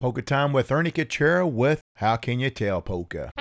Polka time with Ernie Kachera with How Can You Tell Polka.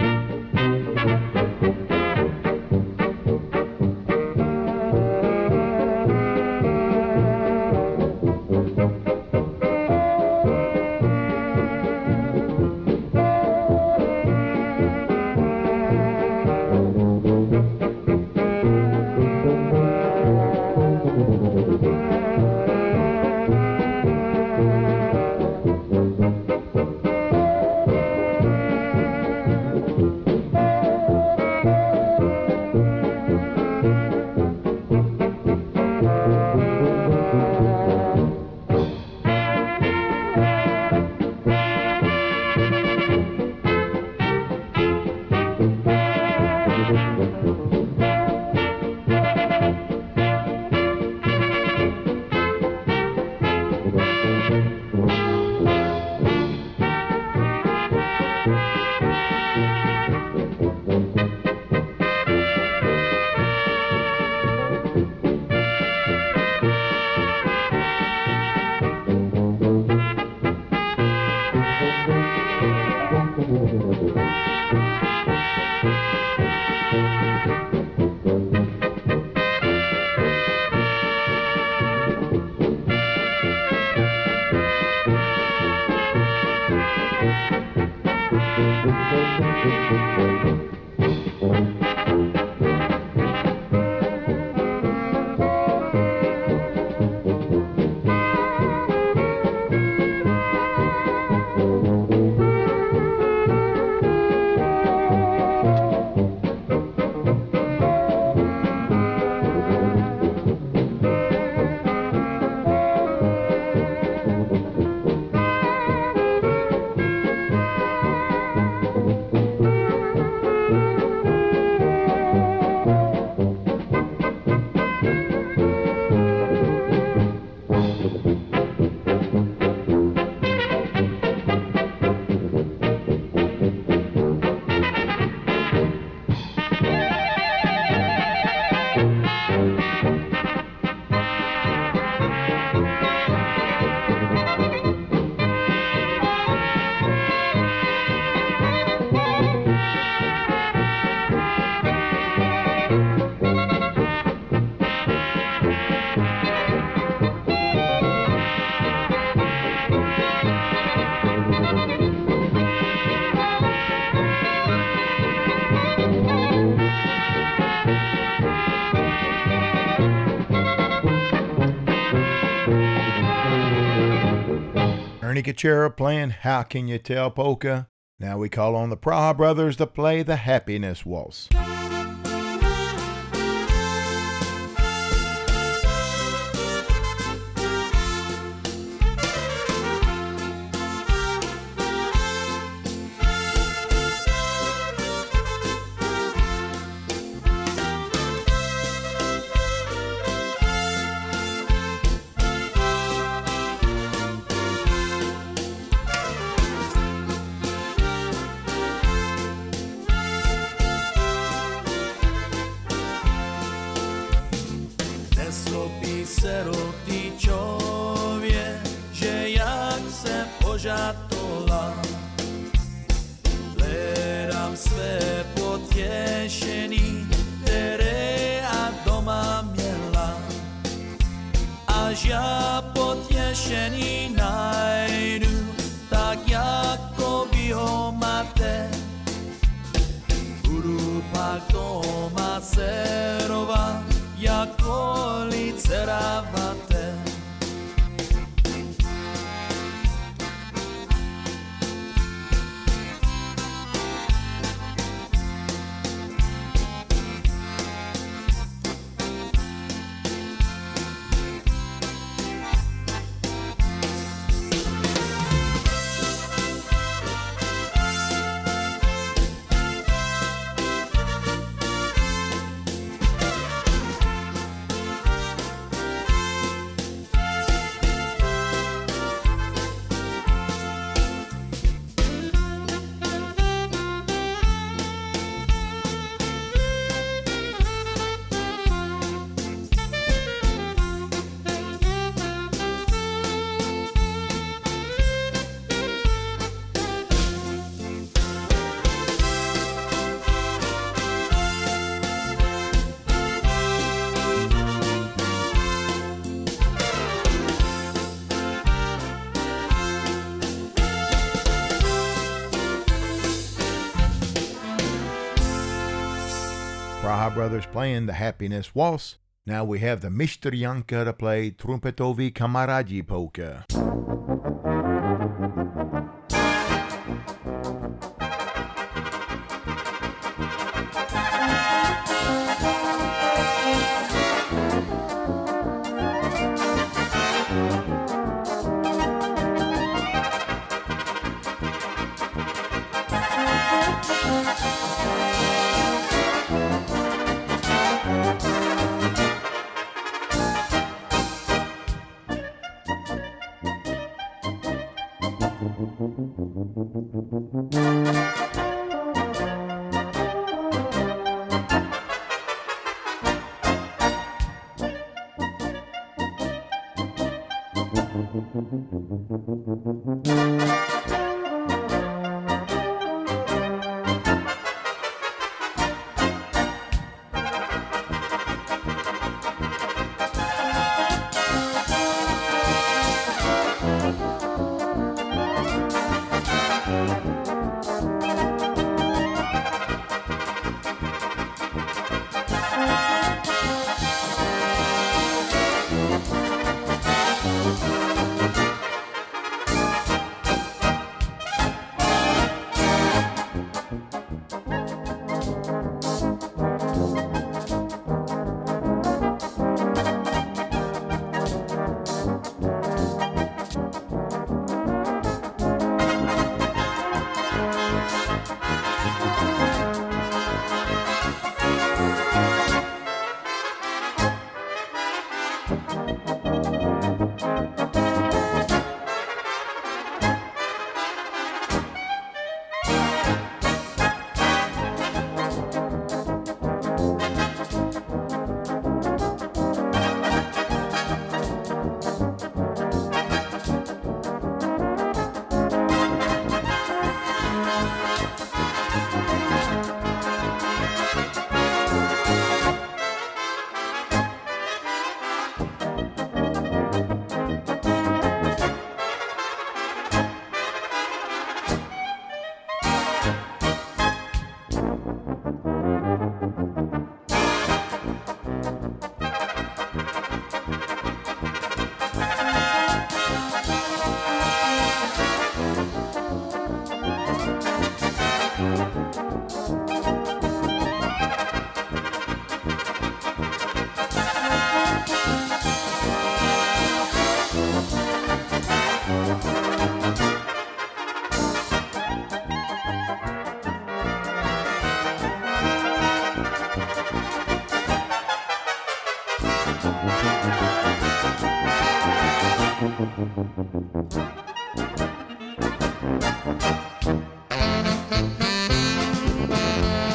Ernie Kachera playing How Can You Tell Polka. Now we call on the Praha Brothers to play the Happiness Waltz. Požatola, hledám své potěšení, které a doma měla. Až já potěšení najdu, tak jako vy ho máte, budu pak doma serovat, jako liceravate. Praha Brothers playing the Happiness Waltz. Now we have the Mr. Yanka to play Trumpetovi Kamaradzi Polka.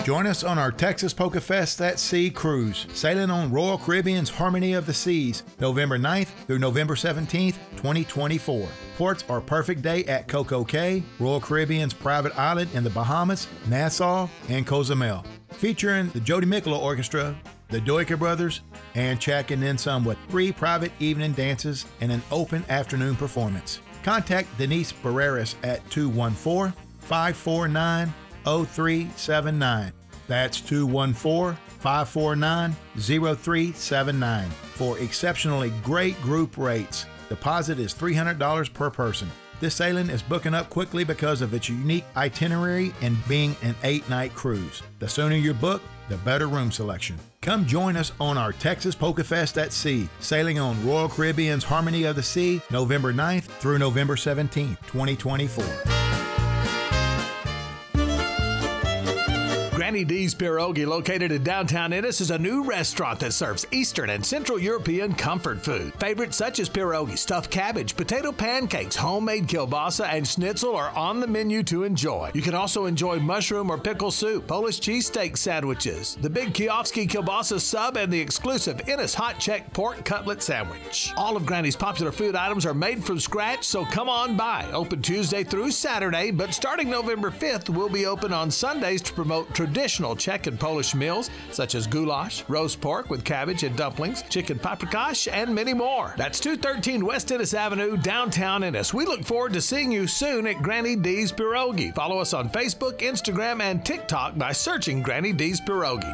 Join us on our Texas Polka Fest at Sea cruise, sailing on Royal Caribbean's Harmony of the Seas, November 9th through November 17th, 2024. Ports are Perfect Day at Coco Cay, Royal Caribbean's private island in the Bahamas, Nassau, and Cozumel. Featuring the Jody Mikula Orchestra, the Dujka Brothers, and checking in some with three private evening dances and an open afternoon performance. Contact Denise Barreras at 214 549 0379. That's 214 549 0379 for exceptionally great group rates. Deposit is $300 per person. This sailing is booking up quickly because of its unique itinerary and being an eight night cruise. The sooner you book, the better room selection. Come join us on our Texas Polka Fest at Sea, sailing on Royal Caribbean's Harmony of the Sea, November 9th through November 17th, 2024. D's Pierogi, located in downtown Ennis, is a new restaurant that serves Eastern and Central European comfort food. Favorites such as pierogi, stuffed cabbage, potato pancakes, homemade kielbasa, and schnitzel are on the menu to enjoy. You can also enjoy mushroom or pickle soup, Polish cheesesteak sandwiches, the Big Kiofsky kielbasa sub, and the exclusive Ennis Hot Check pork cutlet sandwich. All of Granny's popular food items are made from scratch, so come on by. Open Tuesday through Saturday, but starting November 5th, we'll be open on Sundays to promote traditional Czech and Polish meals such as goulash, roast pork with cabbage and dumplings, chicken paprikash, and many more. That's 213 West Ennis Avenue, downtown Ennis. We look forward to seeing you soon at Granny D's Pierogi. Follow us on Facebook, Instagram, and TikTok by searching Granny D's Pierogi.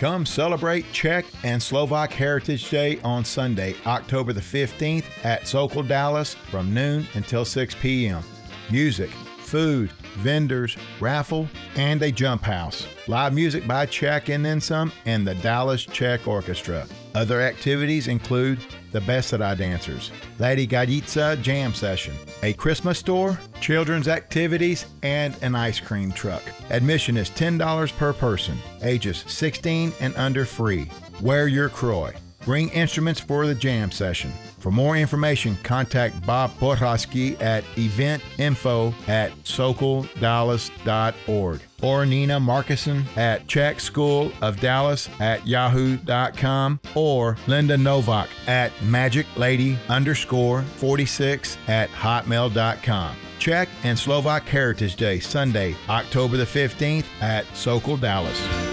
Come celebrate Czech and Slovak Heritage Day on Sunday, October the 15th at Sokol Dallas from noon until 6 p.m. Music, food, vendors, raffle, and a jump house. Live music by Czech and then some, and the Dallas Czech Orchestra. Other activities include the Beseda dancers, Lady Gaditsa jam session, a Christmas store, children's activities, and an ice cream truck. Admission is $10 per person, ages 16 and under free. Wear your kroj. Bring instruments for the jam session. For more information, contact Bob Podhosky at eventinfo at sokoldallas.org or Nina Markison at Czech School of Dallas at yahoo.com or Linda Novak at magic lady underscore 46 at hotmail.com. Czech and Slovak Heritage Day, Sunday, October the 15th at Sokol Dallas.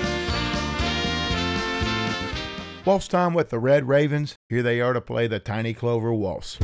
Waltz time with the Red Ravens. Here they are to play the Tiny Clover Waltz.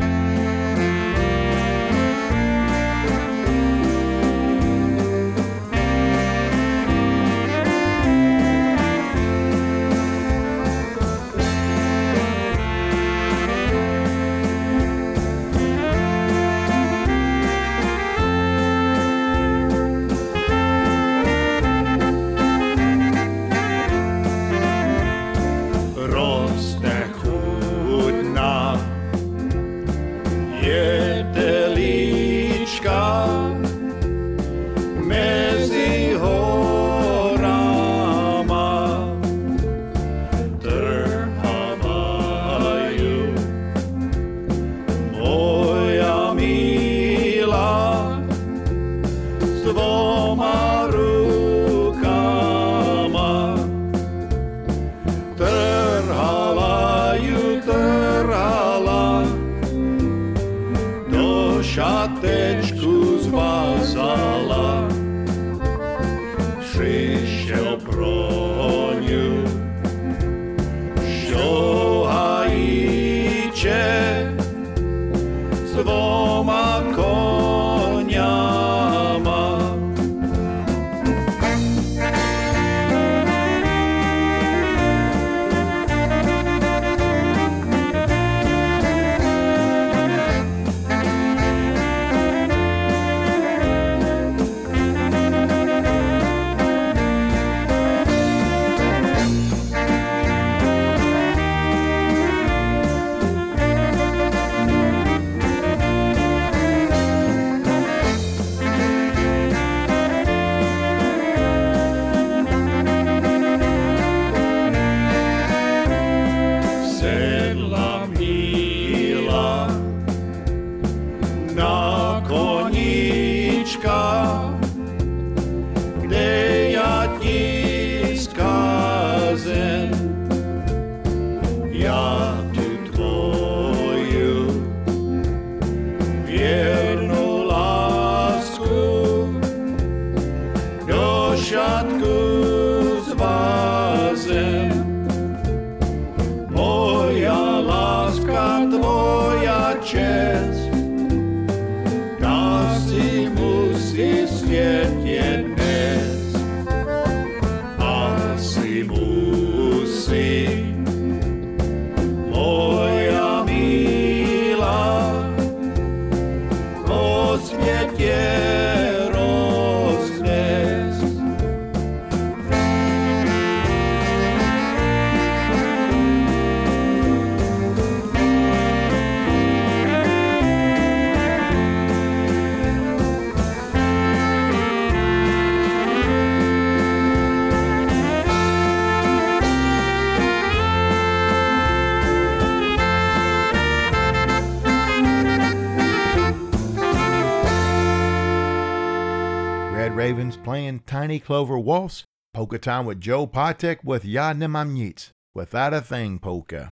Clover Waltz. Polka time with Joe Patek with mam nic. Without a thing polka.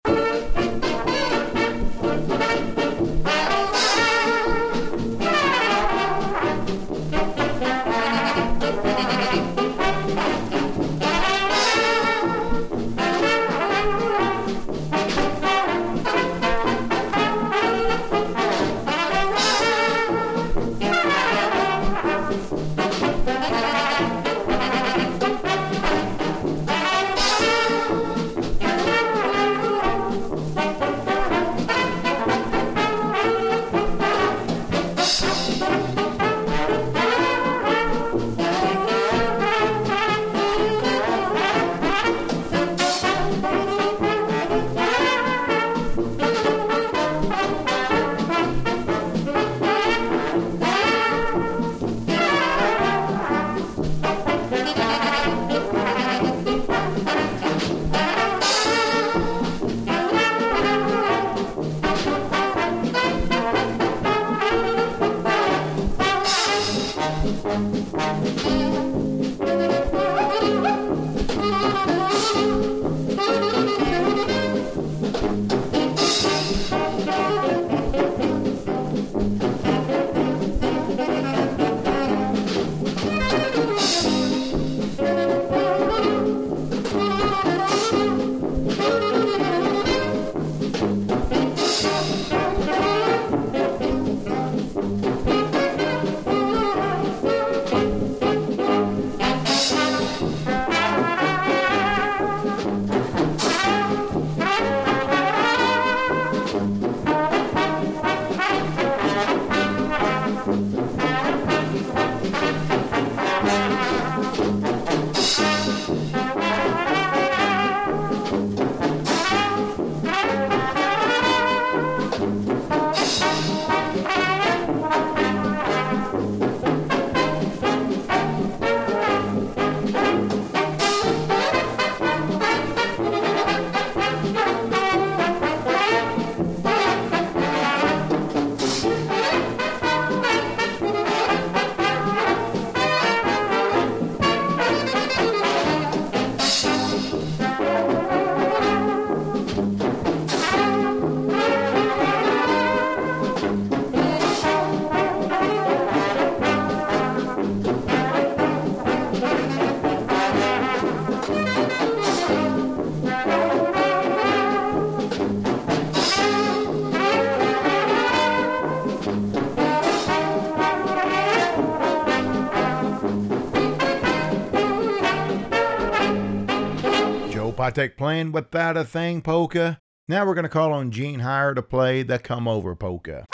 Vitek playing Without a Thing polka. Now we're going to call on Gene Hire to play the Come Over polka.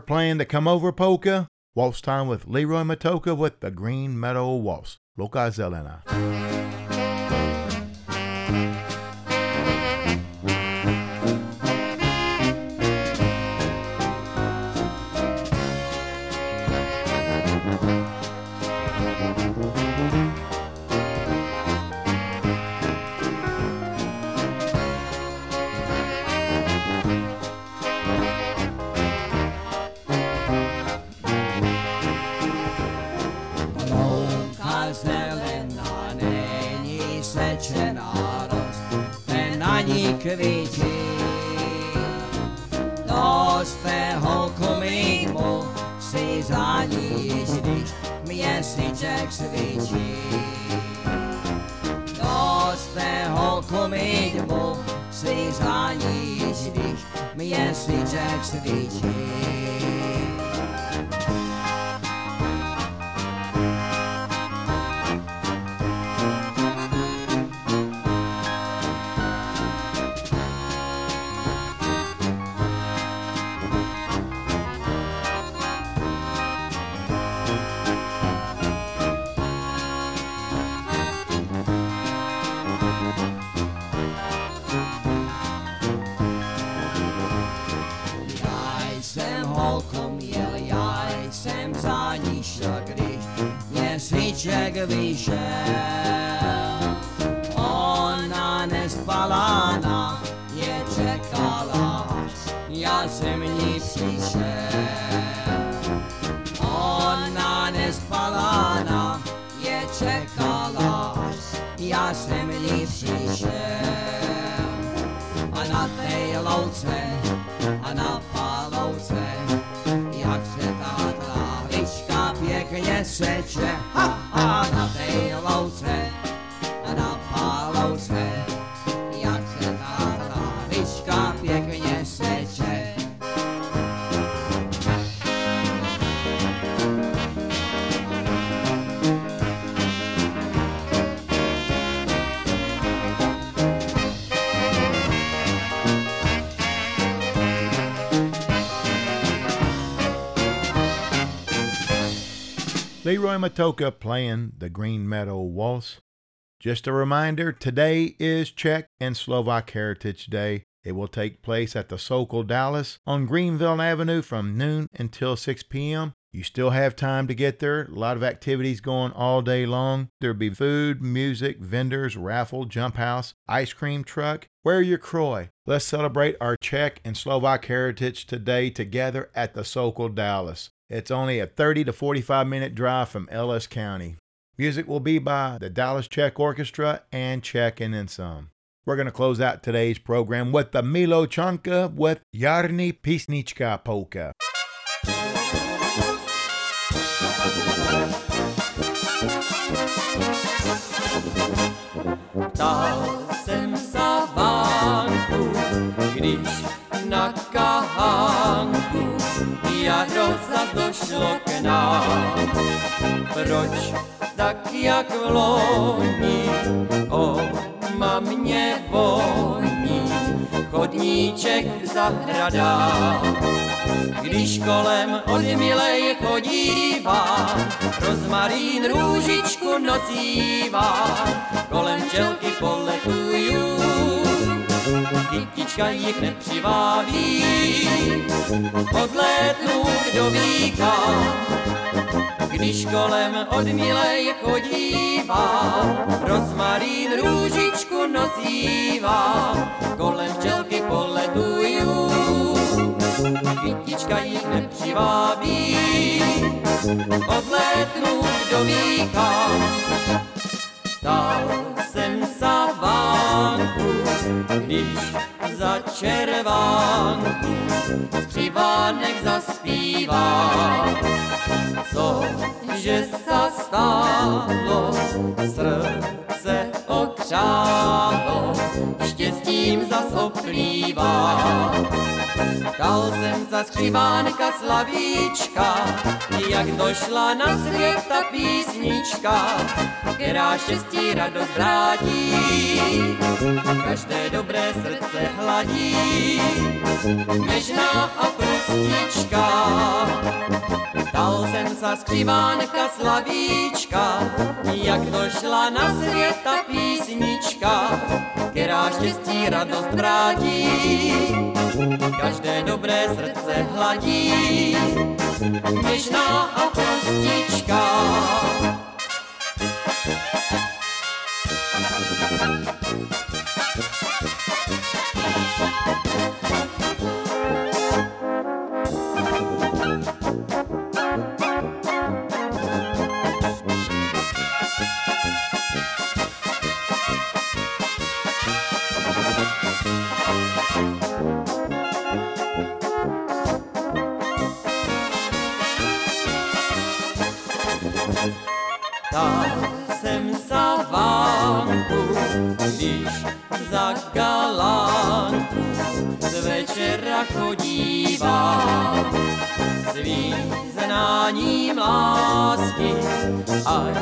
Playing the Come Over polka. Waltz time with Leroy Matocha with the Green Meadow Waltz. Loka Zelena. Doste holku mimo si zaníš, když měsíček svíčí. Doste holku mimo si zaníš, když měsíček svíčí. Já pusīšē. Ona nespalana je čekalaš, ja sem lišiše. A na tej lauce, a na palouce, jak se ta trávička pěkně seče. Ha! Leroy Matocha playing the Green Meadow Waltz. Just a reminder today is Czech and Slovak Heritage Day. It will take place at the Sokol Dallas on Greenville Avenue from noon until 6 p.m. You still have time to get there. A lot of activities going all day long. There'll be food, music, vendors, raffle, jump house, ice cream truck. Wear your kroj. Let's celebrate our Czech and Slovak heritage today together at the Sokol Dallas. It's only a 30 to 45 minute drive from Ellis County. Music will be by the Dallas Czech Orchestra and Czech and then some. We're going to close out today's program with the Milo Chanka with Jarni Pisnička Polka. Ptal jsem savánku, když na kahánku jaro zas došlo k nám. Proč tak jak v loni o mamě voní, chodníček v zahradách. Když kolem od milej chodívá, rozmarín růžičku nosívá, kolem čelky poletuju, kytička jich nepřiváví, odlétnu kdo ví kam, když kolem od milej chodívá, rozmarín růžičku nosívá, kolem včelky poletuju, kytička jich nepřivábí, odlétnu kdo ví kam. Skřivánek zaspívá. Co, že se stalo, srdce okřálo, štěstím zas oplývá. Dal jsem za skřivánka slavíčka, jak došla na svět ta písnička, která štěstí radost vrátí, každé dobré srdce hladí, nežná a prostička. Dal jsem za skřivánka slavíčka, jak došla na svět ta písnička, která štěstí radost vrátí, každé dobré srdce hladí, něžná a prostička. Dal aj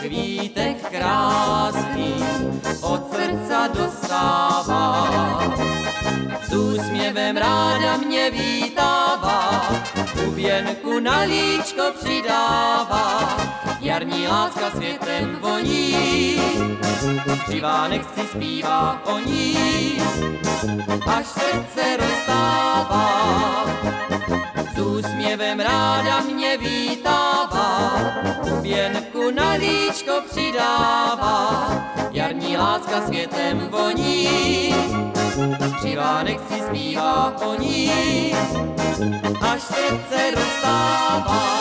kvítek krásný od srdca dostává. S úsměvem ráda mě vítává, u věnku na líčko přidává, jarní láska světem voní, křivánek si zpívá o ní, až srdce rozstává. S úsměvem ráda mě vítává, věnku na líčko přidává, jarní láska světem voní, křivánek si zpívá o ní, až srdce rozstává.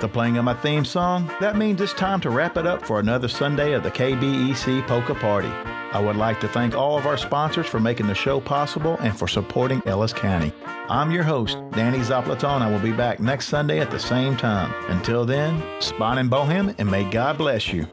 The playing of my theme song, that means it's time to wrap it up for another Sunday of the KBEC Polka Party. I would like to thank all of our sponsors for making the show possible and for supporting Ellis County. I'm your host, Danny Zaplaton. I will be back next Sunday at the same time. Until then, spot and bohem, and may God bless you.